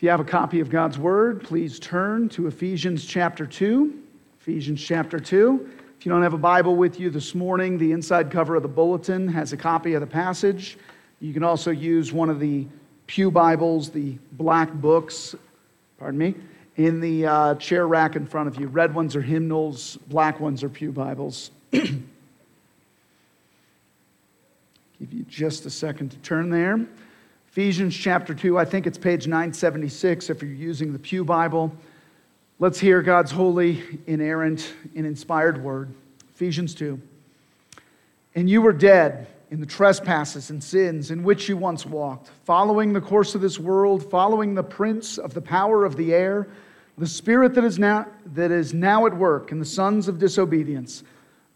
If you have a copy of God's Word, please turn to Ephesians chapter 2. Ephesians chapter 2. If you don't have a Bible with you this morning, the inside cover of the bulletin has a copy of the passage. You can also use one of the Pew Bibles, the black books, pardon me, in the uh, chair rack in front of you. Red ones are hymnals, black ones are Pew Bibles. Give you just a second to turn there. Ephesians chapter 2, I think it's page 976 if you're using the Pew Bible. Let's hear God's holy, inerrant, and inspired word. Ephesians 2. And you were dead in the trespasses and sins in which you once walked, following the course of this world, following the prince of the power of the air, the spirit that is now, that is now at work in the sons of disobedience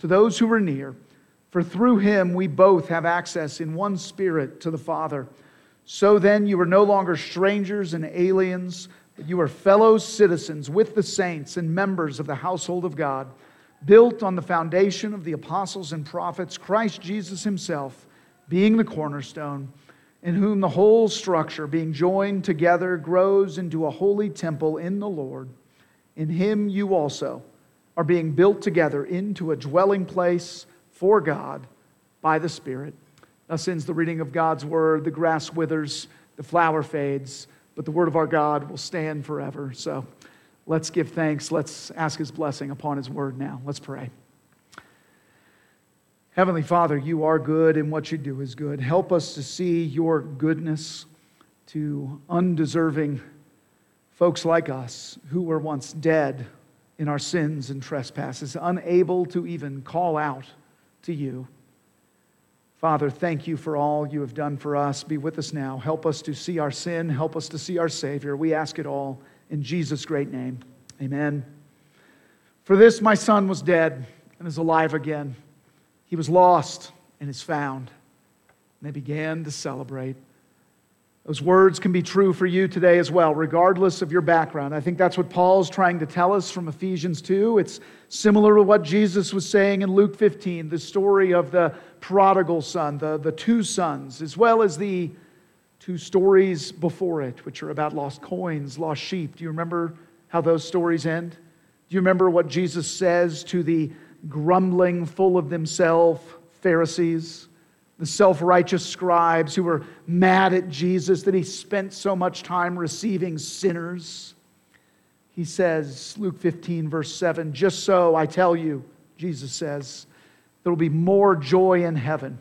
to those who are near. For through him we both have access in one spirit to the Father. So then you are no longer strangers and aliens, but you are fellow citizens with the saints and members of the household of God, built on the foundation of the apostles and prophets, Christ Jesus himself being the cornerstone, in whom the whole structure, being joined together, grows into a holy temple in the Lord. In him you also are being built together into a dwelling place for God by the Spirit. Thus ends the reading of God's word. The grass withers, the flower fades, but the word of our God will stand forever. So let's give thanks. Let's ask his blessing upon his word now. Let's pray. Heavenly Father, you are good and what you do is good. Help us to see your goodness to undeserving folks like us who were once dead in our sins and trespasses, unable to even call out to you. Father, thank you for all you have done for us. Be with us now. Help us to see our sin. Help us to see our Savior. We ask it all in Jesus' great name. Amen. For this, my son was dead and is alive again. He was lost and is found. And they began to celebrate. Those words can be true for you today as well, regardless of your background. I think that's what Paul's trying to tell us from Ephesians 2. It's similar to what Jesus was saying in Luke 15, the story of the prodigal son, the, the two sons, as well as the two stories before it, which are about lost coins, lost sheep. Do you remember how those stories end? Do you remember what Jesus says to the grumbling, full of themselves Pharisees? The self righteous scribes who were mad at Jesus that he spent so much time receiving sinners. He says, Luke 15, verse 7, just so I tell you, Jesus says, there will be more joy in heaven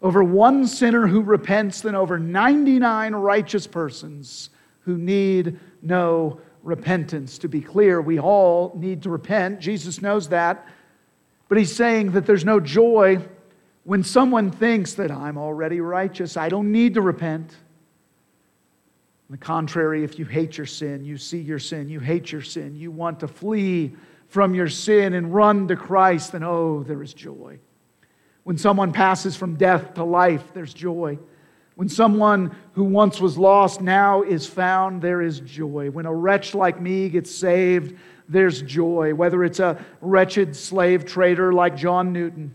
over one sinner who repents than over 99 righteous persons who need no repentance. To be clear, we all need to repent. Jesus knows that. But he's saying that there's no joy when someone thinks that I'm already righteous, I don't need to repent. On the contrary, if you hate your sin, you see your sin, you hate your sin, you want to flee from your sin and run to Christ, then oh, there is joy. When someone passes from death to life, there's joy. When someone who once was lost now is found, there is joy. When a wretch like me gets saved, there's joy. Whether it's a wretched slave trader like John Newton,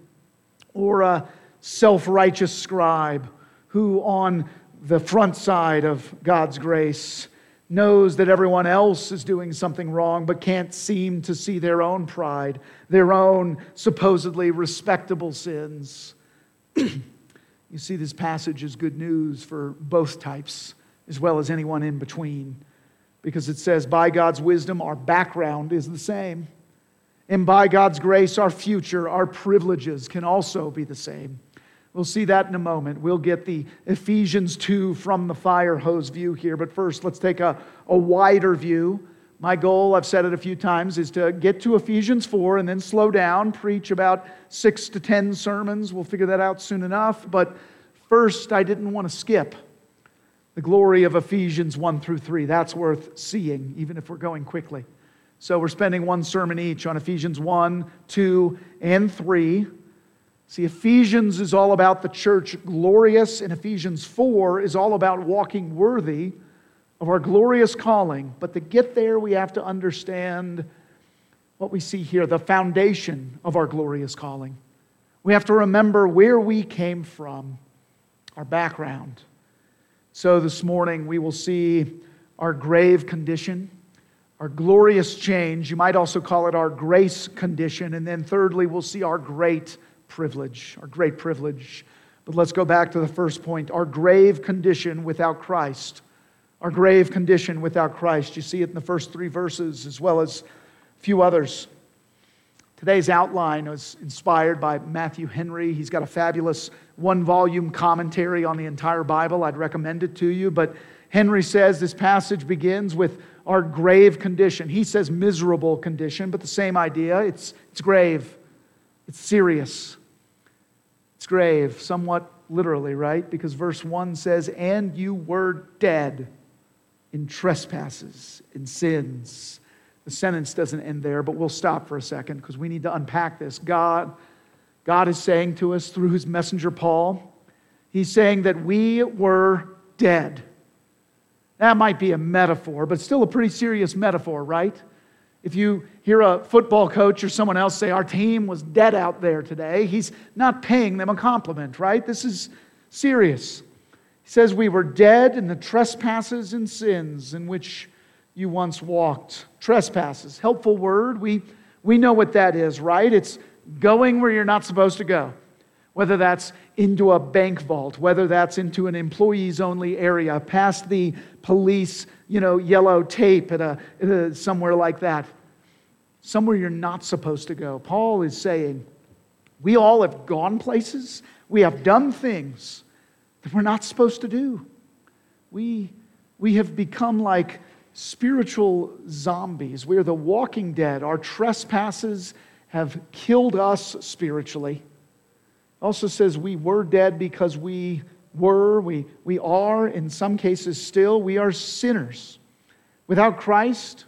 or a self righteous scribe who, on the front side of God's grace, knows that everyone else is doing something wrong but can't seem to see their own pride, their own supposedly respectable sins. you see, this passage is good news for both types as well as anyone in between because it says, by God's wisdom, our background is the same. And by God's grace, our future, our privileges can also be the same. We'll see that in a moment. We'll get the Ephesians 2 from the fire hose view here. But first, let's take a, a wider view. My goal, I've said it a few times, is to get to Ephesians 4 and then slow down, preach about six to 10 sermons. We'll figure that out soon enough. But first, I didn't want to skip the glory of Ephesians 1 through 3. That's worth seeing, even if we're going quickly. So we're spending one sermon each on Ephesians 1, 2, and 3. See, Ephesians is all about the church glorious, and Ephesians 4 is all about walking worthy of our glorious calling. But to get there, we have to understand what we see here the foundation of our glorious calling. We have to remember where we came from, our background. So this morning, we will see our grave condition our glorious change. You might also call it our grace condition. And then, thirdly, we'll see our great privilege. Our great privilege. But let's go back to the first point our grave condition without Christ. Our grave condition without Christ. You see it in the first three verses as well as a few others. Today's outline was inspired by Matthew Henry. He's got a fabulous one volume commentary on the entire Bible. I'd recommend it to you. But Henry says this passage begins with our grave condition. He says miserable condition, but the same idea. It's, it's grave, it's serious, it's grave, somewhat literally, right? Because verse 1 says, And you were dead in trespasses, in sins. The sentence doesn't end there, but we'll stop for a second because we need to unpack this. God, God is saying to us through his messenger Paul, He's saying that we were dead. That might be a metaphor, but still a pretty serious metaphor, right? If you hear a football coach or someone else say, Our team was dead out there today, he's not paying them a compliment, right? This is serious. He says, We were dead in the trespasses and sins in which you once walked. Trespasses, helpful word. We, we know what that is, right? It's going where you're not supposed to go whether that's into a bank vault, whether that's into an employees only area, past the police, you know, yellow tape at a, at a, somewhere like that, somewhere you're not supposed to go. Paul is saying, we all have gone places, we have done things that we're not supposed to do. We, we have become like spiritual zombies. We are the walking dead. Our trespasses have killed us spiritually also says we were dead because we were, we, we are, in some cases still, we are sinners. Without Christ,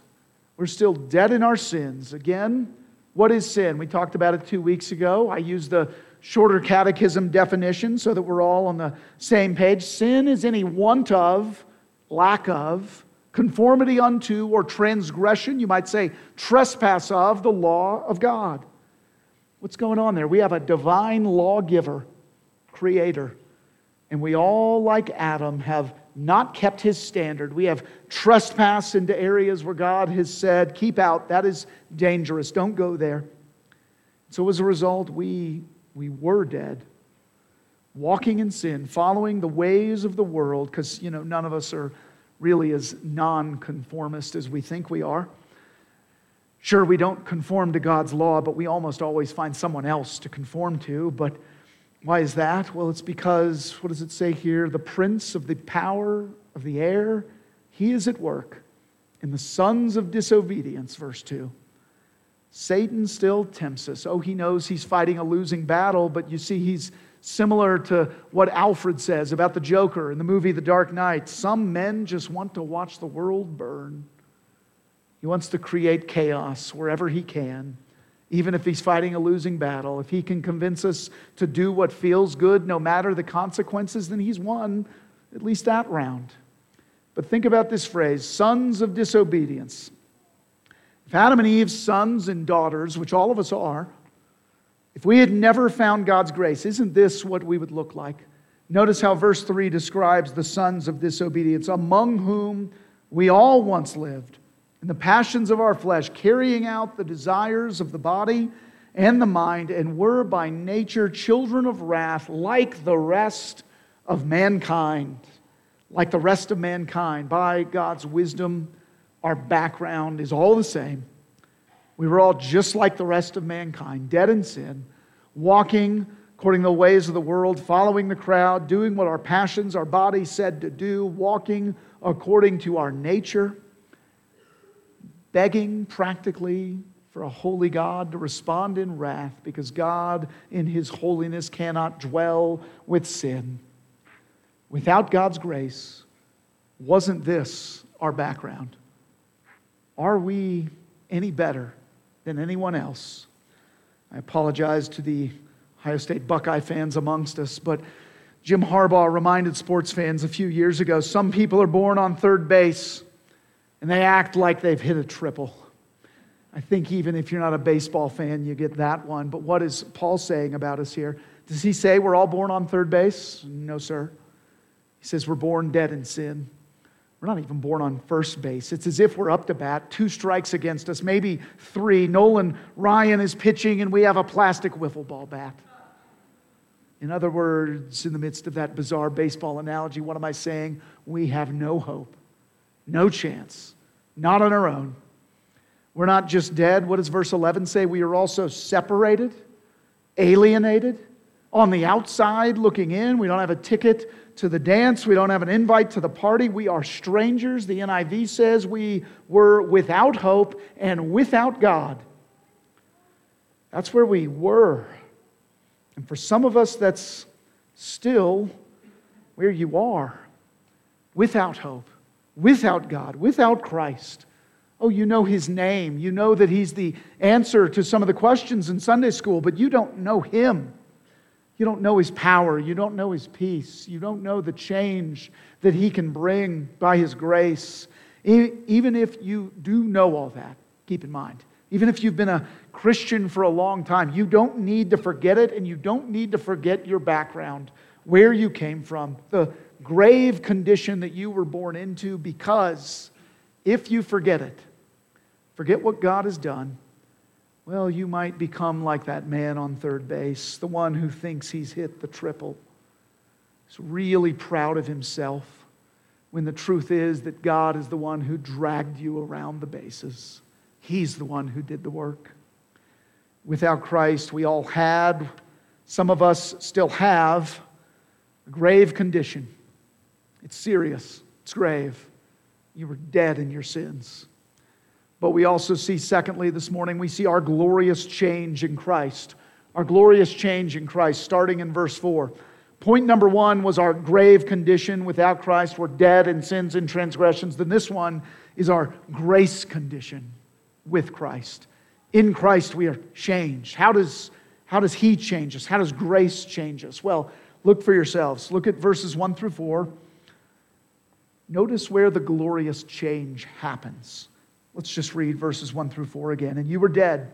we're still dead in our sins. Again, what is sin? We talked about it two weeks ago. I used the shorter catechism definition so that we're all on the same page. Sin is any want of, lack of, conformity unto, or transgression, you might say trespass of the law of God. What's going on there? We have a divine lawgiver, creator, and we all, like Adam, have not kept his standard. We have trespassed into areas where God has said, keep out, that is dangerous, don't go there. So as a result, we, we were dead, walking in sin, following the ways of the world, because, you know, none of us are really as non-conformist as we think we are. Sure, we don't conform to God's law, but we almost always find someone else to conform to. But why is that? Well, it's because, what does it say here? The prince of the power of the air, he is at work in the sons of disobedience, verse 2. Satan still tempts us. Oh, he knows he's fighting a losing battle, but you see, he's similar to what Alfred says about the Joker in the movie The Dark Knight. Some men just want to watch the world burn. He wants to create chaos wherever he can, even if he's fighting a losing battle. If he can convince us to do what feels good, no matter the consequences, then he's won at least that round. But think about this phrase sons of disobedience. If Adam and Eve's sons and daughters, which all of us are, if we had never found God's grace, isn't this what we would look like? Notice how verse 3 describes the sons of disobedience, among whom we all once lived, in the passions of our flesh, carrying out the desires of the body and the mind, and were by nature children of wrath, like the rest of mankind. Like the rest of mankind, by God's wisdom, our background is all the same. We were all just like the rest of mankind, dead in sin, walking according to the ways of the world, following the crowd, doing what our passions, our bodies said to do, walking according to our nature, begging practically for a holy God to respond in wrath because God, in His holiness, cannot dwell with sin. Without God's grace, wasn't this our background? Are we any better than anyone else. I apologize to the Ohio State Buckeye fans amongst us, but Jim Harbaugh reminded sports fans a few years ago some people are born on third base and they act like they've hit a triple. I think even if you're not a baseball fan, you get that one. But what is Paul saying about us here? Does he say we're all born on third base? No, sir. He says we're born dead in sin. We're not even born on first base. It's as if we're up to bat, two strikes against us, maybe three. Nolan Ryan is pitching, and we have a plastic wiffle ball bat. In other words, in the midst of that bizarre baseball analogy, what am I saying? We have no hope, no chance, not on our own. We're not just dead. What does verse 11 say? We are also separated, alienated, on the outside looking in. We don't have a ticket to the dance. We don't have an invite to the party. We are strangers. The NIV says we were without hope and without God. That's where we were. And for some of us, that's still where you are without hope, without God, without Christ. Oh, you know his name. You know that he's the answer to some of the questions in Sunday school, but you don't know him. You don't know his power. You don't know his peace. You don't know the change that he can bring by his grace. Even if you do know all that, keep in mind, even if you've been a Christian for a long time, you don't need to forget it and you don't need to forget your background, where you came from, the grave condition that you were born into, because if you forget it, forget what God has done, well, you might become like that man on third base, the one who thinks he's hit the triple. He's really proud of himself when the truth is that God is the one who dragged you around the bases. He's the one who did the work. Without Christ, we all had, some of us still have, a grave condition. It's serious, it's grave. You were dead in your sins. But we also see, secondly, this morning, we see our glorious change in Christ. Our glorious change in Christ, starting in verse 4. Point number one was our grave condition without Christ. We're dead in sins and transgressions. Then this one is our grace condition with Christ. In Christ, we are changed. How does, how does He change us? How does grace change us? Well, look for yourselves. Look at verses 1 through 4. Notice where the glorious change happens. Let's just read verses 1 through 4 again. And you were dead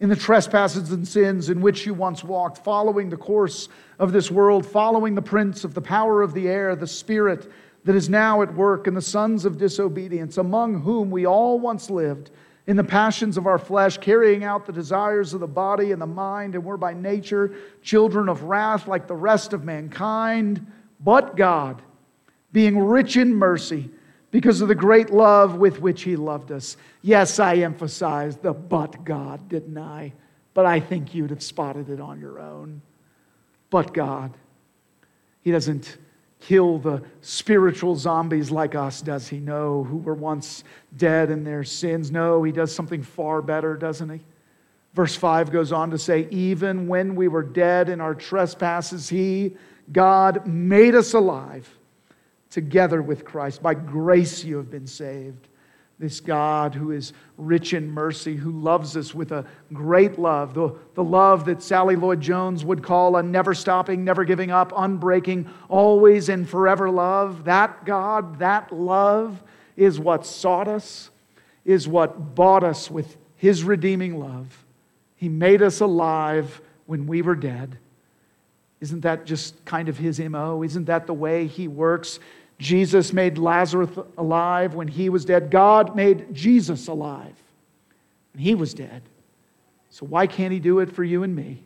in the trespasses and sins in which you once walked, following the course of this world, following the prince of the power of the air, the spirit that is now at work in the sons of disobedience, among whom we all once lived in the passions of our flesh, carrying out the desires of the body and the mind, and were by nature children of wrath like the rest of mankind. But God, being rich in mercy, because of the great love with which He loved us. Yes, I emphasized the but God, didn't I? But I think you'd have spotted it on your own. But God. He doesn't kill the spiritual zombies like us, does He? No, who were once dead in their sins. No, He does something far better, doesn't He? Verse 5 goes on to say, Even when we were dead in our trespasses, He, God, made us alive together with Christ. By grace you have been saved. This God who is rich in mercy, who loves us with a great love, the, the love that Sally Lloyd Jones would call a never stopping, never giving up, unbreaking, always and forever love. That God, that love is what sought us, is what bought us with His redeeming love. He made us alive when we were dead. Isn't that just kind of His MO? Isn't that the way He works? Jesus made Lazarus alive when he was dead. God made Jesus alive when he was dead. So why can't he do it for you and me?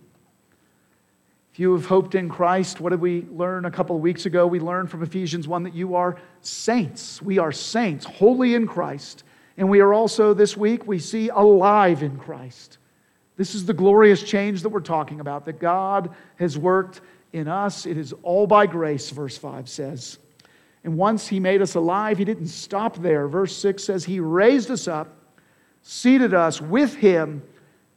If you have hoped in Christ, what did we learn a couple of weeks ago? We learned from Ephesians 1 that you are saints. We are saints, holy in Christ. And we are also, this week, we see alive in Christ. This is the glorious change that we're talking about, that God has worked in us. It is all by grace, verse 5 says. And once he made us alive, he didn't stop there. Verse 6 says, He raised us up, seated us with him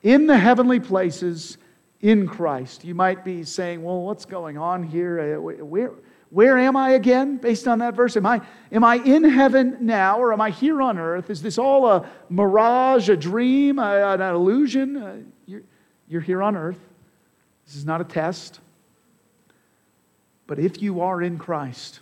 in the heavenly places in Christ. You might be saying, Well, what's going on here? Uh, where, where am I again based on that verse? Am I, am I in heaven now or am I here on earth? Is this all a mirage, a dream, an illusion? Uh, you're, you're here on earth. This is not a test. But if you are in Christ,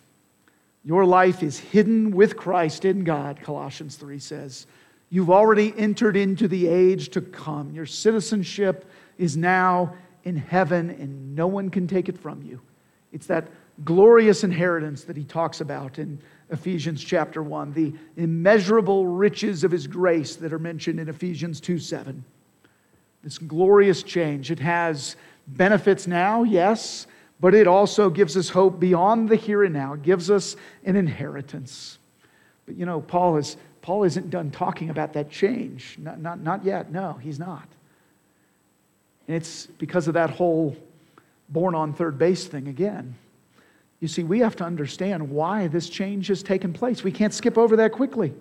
your life is hidden with Christ in God, Colossians 3 says. You've already entered into the age to come. Your citizenship is now in heaven, and no one can take it from you. It's that glorious inheritance that he talks about in Ephesians chapter 1, the immeasurable riches of his grace that are mentioned in Ephesians 2 7. This glorious change. It has benefits now, yes, but it also gives us hope beyond the here and now. It gives us an inheritance. But you know, Paul, is, Paul isn't done talking about that change. Not, not, not yet. No, he's not. And it's because of that whole born on third base thing again. You see, we have to understand why this change has taken place. We can't skip over that quickly.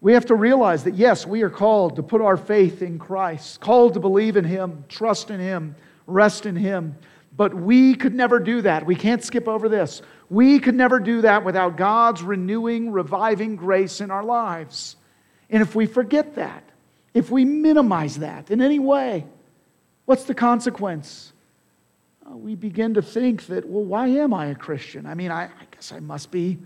We have to realize that, yes, we are called to put our faith in Christ, called to believe in Him, trust in Him, rest in Him. But we could never do that. We can't skip over this. We could never do that without God's renewing, reviving grace in our lives. And if we forget that, if we minimize that in any way, what's the consequence? Uh, we begin to think that, well, why am I a Christian? I mean, I, I guess I must be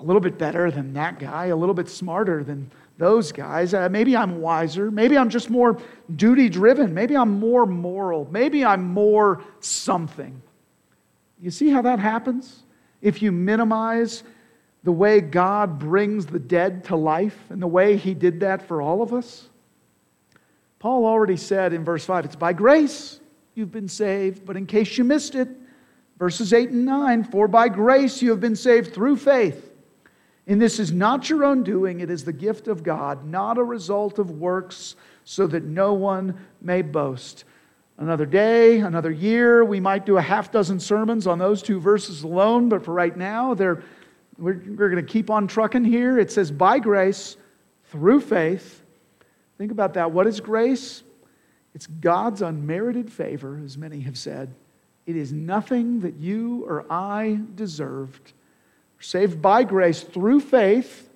a little bit better than that guy, a little bit smarter than those guys. Uh, maybe I'm wiser. Maybe I'm just more duty driven. Maybe I'm more moral. Maybe I'm more something. You see how that happens? If you minimize the way God brings the dead to life and the way He did that for all of us. Paul already said in verse 5 it's by grace you've been saved, but in case you missed it, verses 8 and 9 for by grace you have been saved through faith. And this is not your own doing, it is the gift of God, not a result of works, so that no one may boast. Another day, another year, we might do a half dozen sermons on those two verses alone, but for right now, we're, we're going to keep on trucking here. It says, by grace, through faith. Think about that. What is grace? It's God's unmerited favor, as many have said. It is nothing that you or I deserved. We're saved by grace through faith.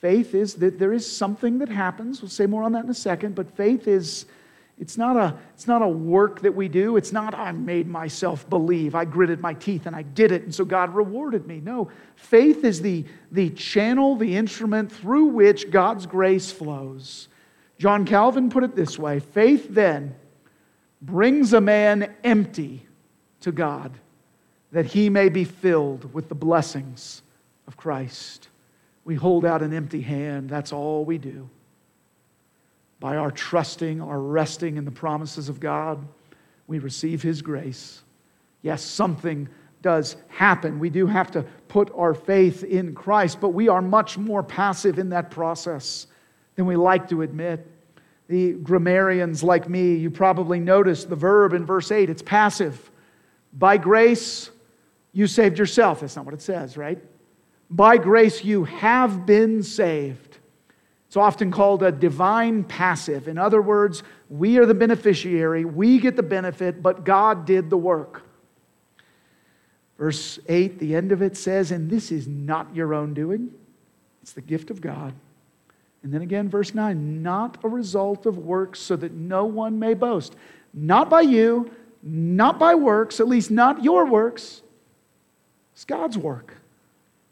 Faith is that there is something that happens. We'll say more on that in a second, but faith is it's not a it's not a work that we do. It's not I made myself believe. I gritted my teeth and I did it and so God rewarded me. No, faith is the the channel, the instrument through which God's grace flows. John Calvin put it this way, faith then brings a man empty to God that he may be filled with the blessings of Christ. We hold out an empty hand. That's all we do. By our trusting, our resting in the promises of God, we receive his grace. Yes, something does happen. We do have to put our faith in Christ, but we are much more passive in that process than we like to admit. The grammarians like me, you probably noticed the verb in verse 8, it's passive. By grace, you saved yourself. That's not what it says, right? By grace, you have been saved. It's often called a divine passive. In other words, we are the beneficiary, we get the benefit, but God did the work. Verse 8, the end of it says, And this is not your own doing, it's the gift of God. And then again, verse 9, not a result of works, so that no one may boast. Not by you, not by works, at least not your works. It's God's work.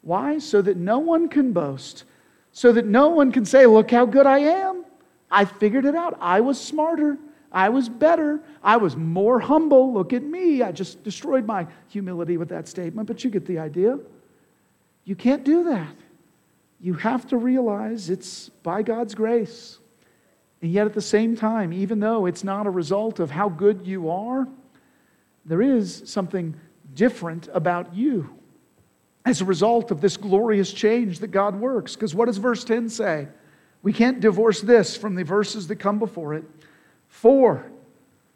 Why? So that no one can boast, so that no one can say, Look how good I am. I figured it out. I was smarter. I was better. I was more humble. Look at me. I just destroyed my humility with that statement, but you get the idea. You can't do that. You have to realize it's by God's grace. And yet, at the same time, even though it's not a result of how good you are, there is something different about you as a result of this glorious change that God works. Because what does verse 10 say? We can't divorce this from the verses that come before it. For,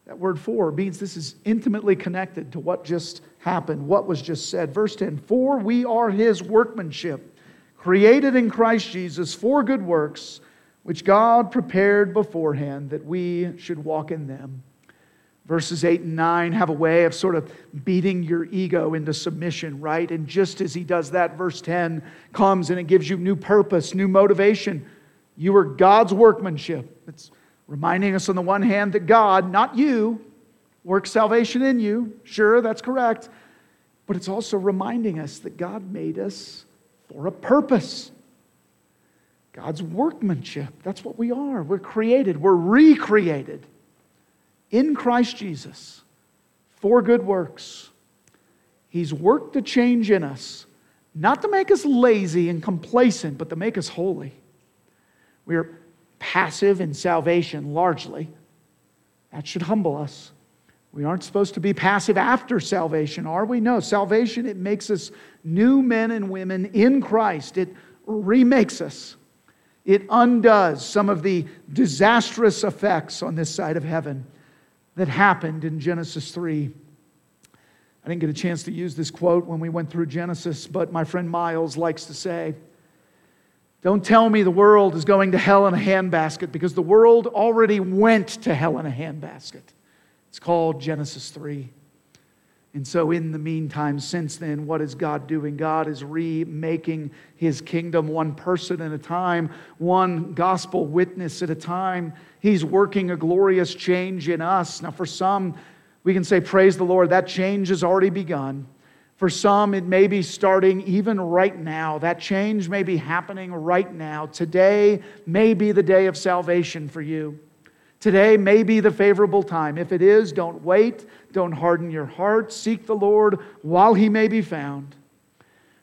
that word for means this is intimately connected to what just happened, what was just said. Verse 10 For we are his workmanship, created in Christ Jesus for good works, which God prepared beforehand that we should walk in them. Verses 8 and 9 have a way of sort of beating your ego into submission, right? And just as he does that, verse 10 comes and it gives you new purpose, new motivation. You are God's workmanship. It's reminding us on the one hand that God, not you, works salvation in you. Sure, that's correct. But it's also reminding us that God made us for a purpose. God's workmanship. That's what we are. We're created, we're recreated in Christ Jesus for good works. He's worked a change in us, not to make us lazy and complacent, but to make us holy. We are passive in salvation largely. That should humble us. We aren't supposed to be passive after salvation, are we? No. Salvation, it makes us new men and women in Christ. It remakes us. It undoes some of the disastrous effects on this side of heaven that happened in Genesis 3. I didn't get a chance to use this quote when we went through Genesis, but my friend Miles likes to say, Don't tell me the world is going to hell in a handbasket because the world already went to hell in a handbasket. It's called Genesis 3. And so, in the meantime, since then, what is God doing? God is remaking his kingdom one person at a time, one gospel witness at a time. He's working a glorious change in us. Now, for some, we can say, Praise the Lord, that change has already begun. For some, it may be starting even right now. That change may be happening right now. Today may be the day of salvation for you. Today may be the favorable time. If it is, don't wait. Don't harden your heart. Seek the Lord while he may be found.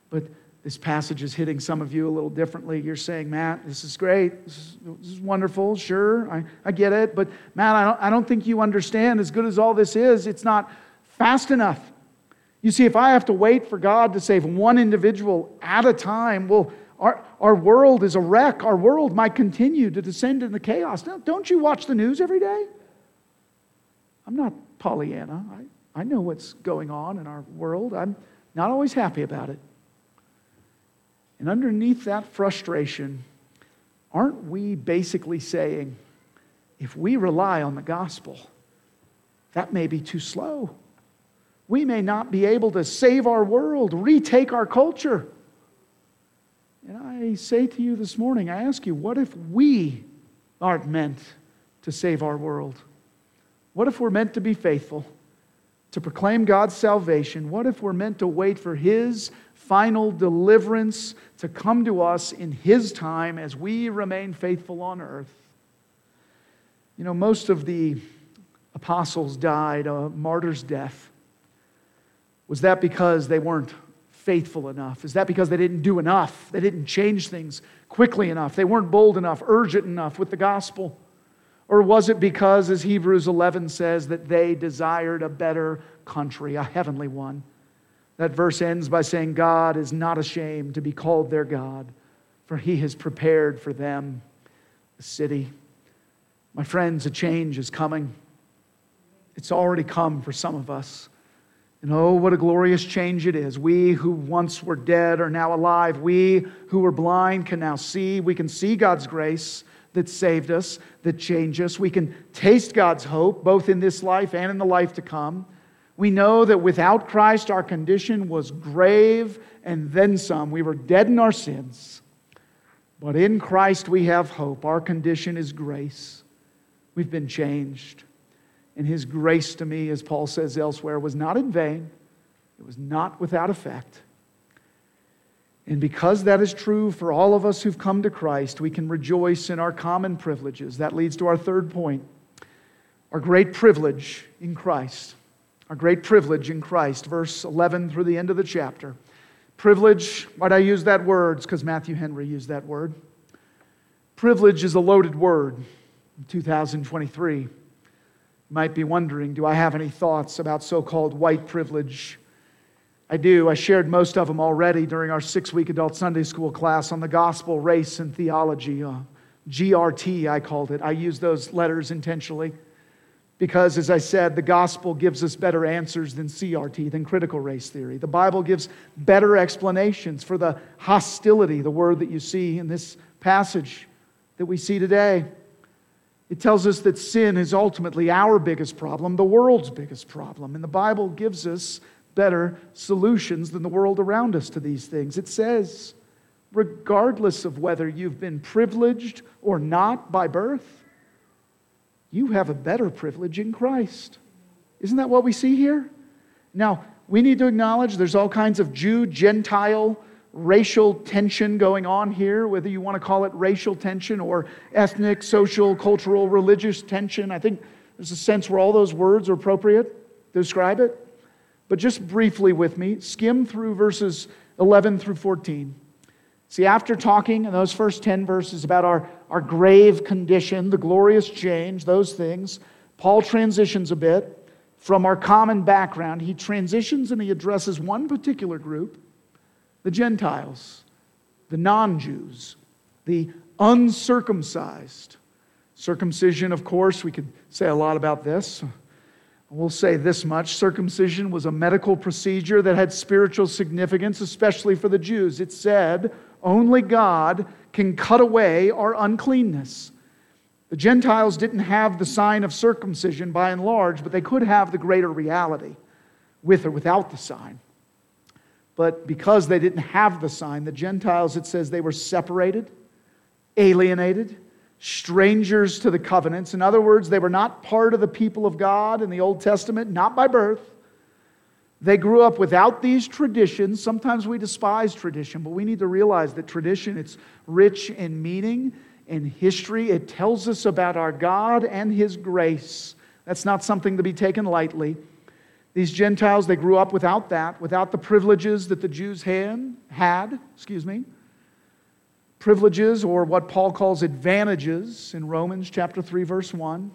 But this passage is hitting some of you a little differently. You're saying, Matt, this is great. This is, this is wonderful. Sure, I, I get it. But, Matt, I don't, I don't think you understand. As good as all this is, it's not fast enough. You see, if I have to wait for God to save one individual at a time, well, our, our world is a wreck. Our world might continue to descend into chaos. Now, don't you watch the news every day? I'm not Pollyanna. I, I know what's going on in our world. I'm not always happy about it. And underneath that frustration, aren't we basically saying, if we rely on the gospel, that may be too slow? We may not be able to save our world, retake our culture. And I say to you this morning, I ask you, what if we aren't meant to save our world? What if we're meant to be faithful, to proclaim God's salvation? What if we're meant to wait for His final deliverance to come to us in His time as we remain faithful on earth? You know, most of the apostles died a martyr's death. Was that because they weren't faithful enough? Is that because they didn't do enough? They didn't change things quickly enough? They weren't bold enough, urgent enough with the gospel? Or was it because, as Hebrews 11 says, that they desired a better country, a heavenly one? That verse ends by saying, God is not ashamed to be called their God, for he has prepared for them a city. My friends, a change is coming. It's already come for some of us. And oh, what a glorious change it is. We who once were dead are now alive. We who were blind can now see. We can see God's grace that saved us, that changed us. We can taste God's hope, both in this life and in the life to come. We know that without Christ, our condition was grave and then some. We were dead in our sins. But in Christ, we have hope. Our condition is grace. We've been changed. And his grace to me, as Paul says elsewhere, was not in vain, it was not without effect. And because that is true for all of us who've come to Christ, we can rejoice in our common privileges. That leads to our third point our great privilege in Christ. Our great privilege in Christ, verse 11 through the end of the chapter. Privilege, why'd I use that word? Because Matthew Henry used that word. Privilege is a loaded word in 2023 might be wondering do I have any thoughts about so called white privilege? I do. I shared most of them already during our six week adult Sunday school class on the gospel, race, and theology. Uh, GRT, I called it. I use those letters intentionally because, as I said, the gospel gives us better answers than CRT, than critical race theory. The Bible gives better explanations for the hostility, the word that you see in this passage that we see today. It tells us that sin is ultimately our biggest problem, the world's biggest problem. And the Bible gives us better solutions than the world around us to these things. It says, regardless of whether you've been privileged or not by birth, you have a better privilege in Christ. Isn't that what we see here? Now, we need to acknowledge there's all kinds of Jew, Gentile, racial tension going on here, whether you want to call it racial tension or ethnic, social, cultural, religious tension. I think there's a sense where all those words are appropriate to describe it. But just briefly with me, skim through verses 11 through 14. See, after talking in those first 10 verses about our, our grave condition, the glorious change, those things, Paul transitions a bit from our common background. He transitions and he addresses one particular group the Gentiles, the non Jews, the uncircumcised. Circumcision, of course, we could say a lot about this. We'll say this much circumcision was a medical procedure that had spiritual significance, especially for the Jews. It said, only God can cut away our uncleanness. The Gentiles didn't have the sign of circumcision by and large, but they could have the greater reality with or without the sign. But because they didn't have the sign, the Gentiles, it says they were separated, alienated, strangers to the covenants. In other words, they were not part of the people of God in the Old Testament, not by birth. They grew up without these traditions. Sometimes we despise tradition, but we need to realize that tradition it's rich in meaning and history. It tells us about our God and his grace. That's not something to be taken lightly. These Gentiles, they grew up without that, without the privileges that the Jews had, had, excuse me. Privileges, or what Paul calls advantages in Romans chapter 3, verse 1.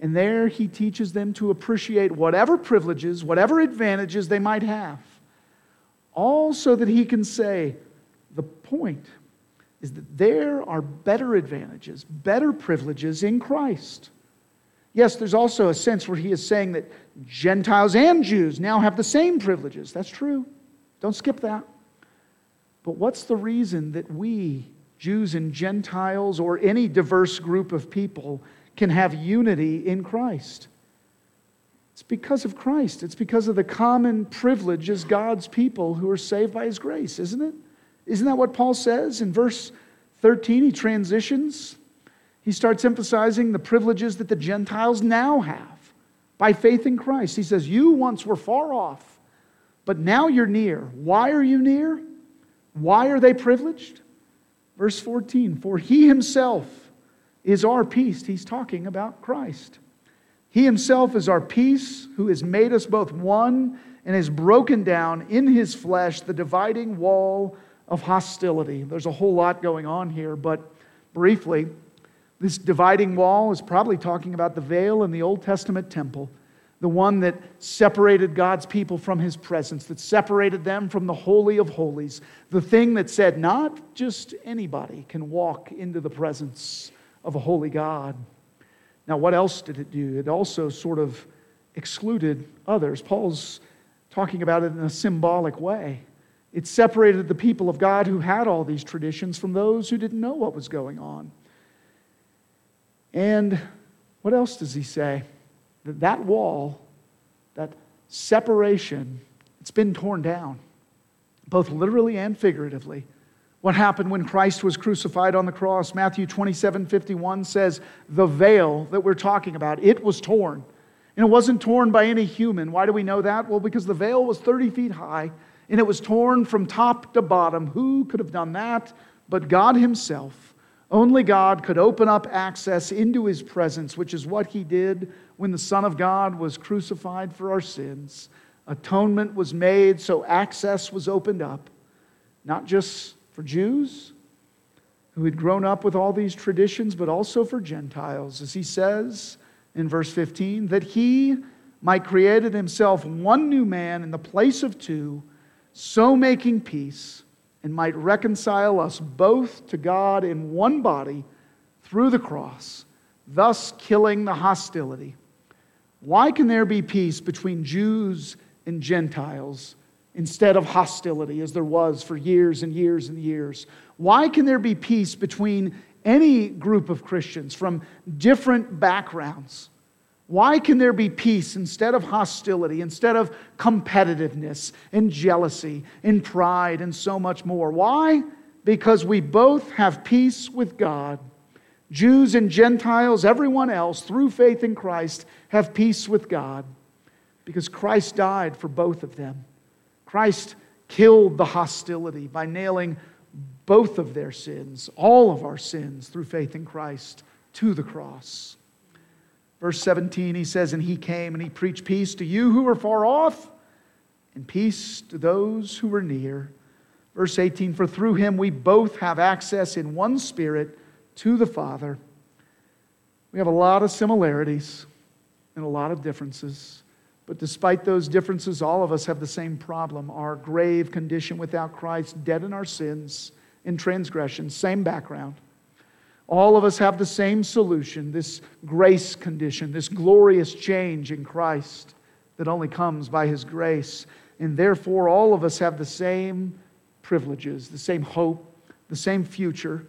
And there he teaches them to appreciate whatever privileges, whatever advantages they might have. All so that he can say, the point is that there are better advantages, better privileges in Christ. Yes, there's also a sense where he is saying that Gentiles and Jews now have the same privileges. That's true. Don't skip that. But what's the reason that we, Jews and Gentiles, or any diverse group of people, can have unity in Christ? It's because of Christ. It's because of the common privilege as God's people who are saved by His grace, isn't it? Isn't that what Paul says in verse 13? He transitions he starts emphasizing the privileges that the Gentiles now have by faith in Christ. He says, You once were far off, but now you're near. Why are you near? Why are they privileged? Verse 14 For he himself is our peace. He's talking about Christ. He himself is our peace, who has made us both one and has broken down in his flesh the dividing wall of hostility. There's a whole lot going on here, but briefly, this dividing wall is probably talking about the veil in the Old Testament temple, the one that separated God's people from his presence, that separated them from the Holy of Holies, the thing that said not just anybody can walk into the presence of a holy God. Now, what else did it do? It also sort of excluded others. Paul's talking about it in a symbolic way. It separated the people of God who had all these traditions from those who didn't know what was going on. And what else does he say? That that wall, that separation, it's been torn down, both literally and figuratively. What happened when Christ was crucified on the cross? Matthew 27 51 says, The veil that we're talking about, it was torn. And it wasn't torn by any human. Why do we know that? Well, because the veil was 30 feet high and it was torn from top to bottom. Who could have done that but God Himself? Only God could open up access into His presence, which is what He did when the Son of God was crucified for our sins. Atonement was made, so access was opened up, not just for Jews who had grown up with all these traditions, but also for Gentiles, as He says in verse 15, that He might create in Himself one new man in the place of two so making peace, and might reconcile us both to God in one body through the cross, thus killing the hostility. Why can there be peace between Jews and Gentiles instead of hostility as there was for years and years and years? Why can there be peace between any group of Christians from different backgrounds? Why can there be peace instead of hostility, instead of competitiveness and jealousy and pride and so much more? Why? Because we both have peace with God. Jews and Gentiles, everyone else, through faith in Christ, have peace with God because Christ died for both of them. Christ killed the hostility by nailing both of their sins, all of our sins, through faith in Christ to the cross. Verse 17, he says, And he came and he preached peace to you who were far off, and peace to those who were near. Verse 18, For through him we both have access in one spirit to the Father. We have a lot of similarities and a lot of differences. But despite those differences, all of us have the same problem our grave condition without Christ, dead in our sins, in transgression, same background. All of us have the same solution this grace condition, this glorious change in Christ that only comes by His grace. And therefore, all of us have the same privileges, the same hope, the same future,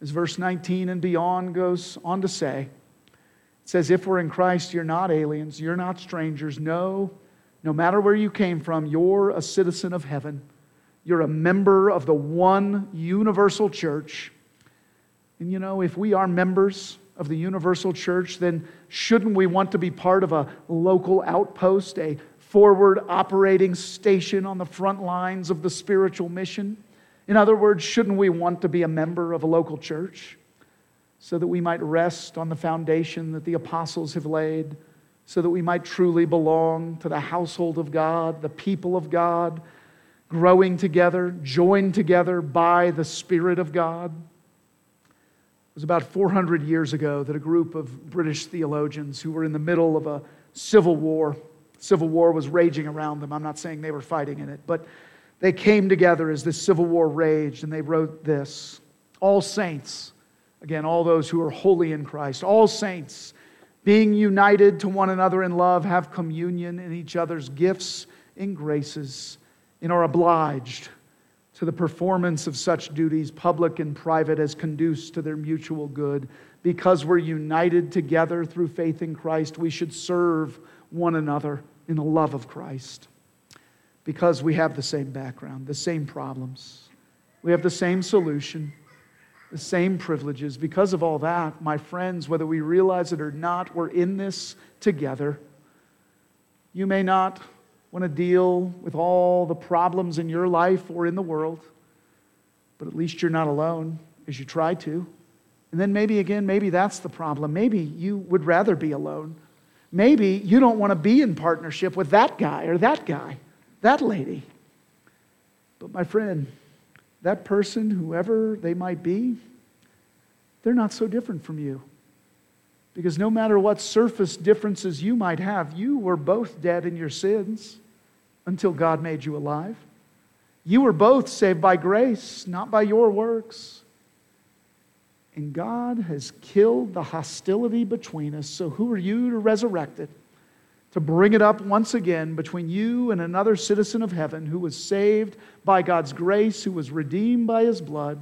as verse 19 and beyond goes on to say. It says, If we're in Christ, you're not aliens, you're not strangers. No, no matter where you came from, you're a citizen of heaven. You're a member of the one universal church and you know, if we are members of the universal church, then shouldn't we want to be part of a local outpost, a forward operating station on the front lines of the spiritual mission? In other words, shouldn't we want to be a member of a local church so that we might rest on the foundation that the apostles have laid, so that we might truly belong to the household of God, the people of God, growing together, joined together by the Spirit of God? Was about 400 years ago that a group of British theologians who were in the middle of a civil war, civil war was raging around them. I'm not saying they were fighting in it, but they came together as this civil war raged and they wrote this All saints, again, all those who are holy in Christ, all saints, being united to one another in love, have communion in each other's gifts and graces, and are obliged to the performance of such duties, public and private, as conduce to their mutual good. Because we're united together through faith in Christ, we should serve one another in the love of Christ. Because we have the same background, the same problems, we have the same solution, the same privileges. Because of all that, my friends, whether we realize it or not, we're in this together. You may not want to deal with all the problems in your life or in the world, but at least you're not alone as you try to. And then maybe again, maybe that's the problem. Maybe you would rather be alone. Maybe you don't want to be in partnership with that guy or that guy, that lady. But my friend, that person, whoever they might be, they're not so different from you. Because no matter what surface differences you might have, you were both dead in your sins until God made you alive. You were both saved by grace, not by your works. And God has killed the hostility between us. So who are you to resurrect it? to bring it up once again between you and another citizen of heaven who was saved by God's grace, who was redeemed by his blood.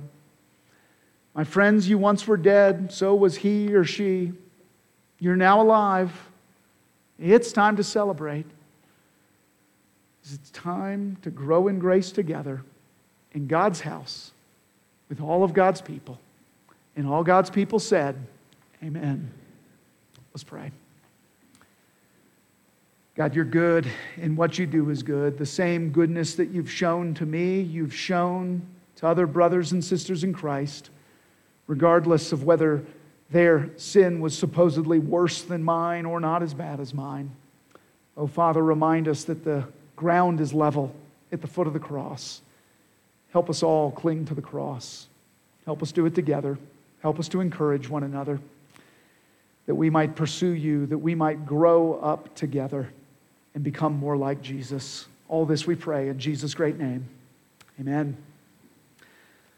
My friends, you once were dead, so was he or she. You're now alive. It's time to celebrate. It's time to grow in grace together in God's house with all of God's people. And all God's people said, Amen. Let's pray. God, you're good, and what you do is good. The same goodness that you've shown to me, you've shown to other brothers and sisters in Christ, regardless of whether their sin was supposedly worse than mine or not as bad as mine. Oh, Father, remind us that the ground is level at the foot of the cross. Help us all cling to the cross. Help us do it together. Help us to encourage one another, that we might pursue you, that we might grow up together and become more like Jesus. All this we pray in Jesus' great name. Amen.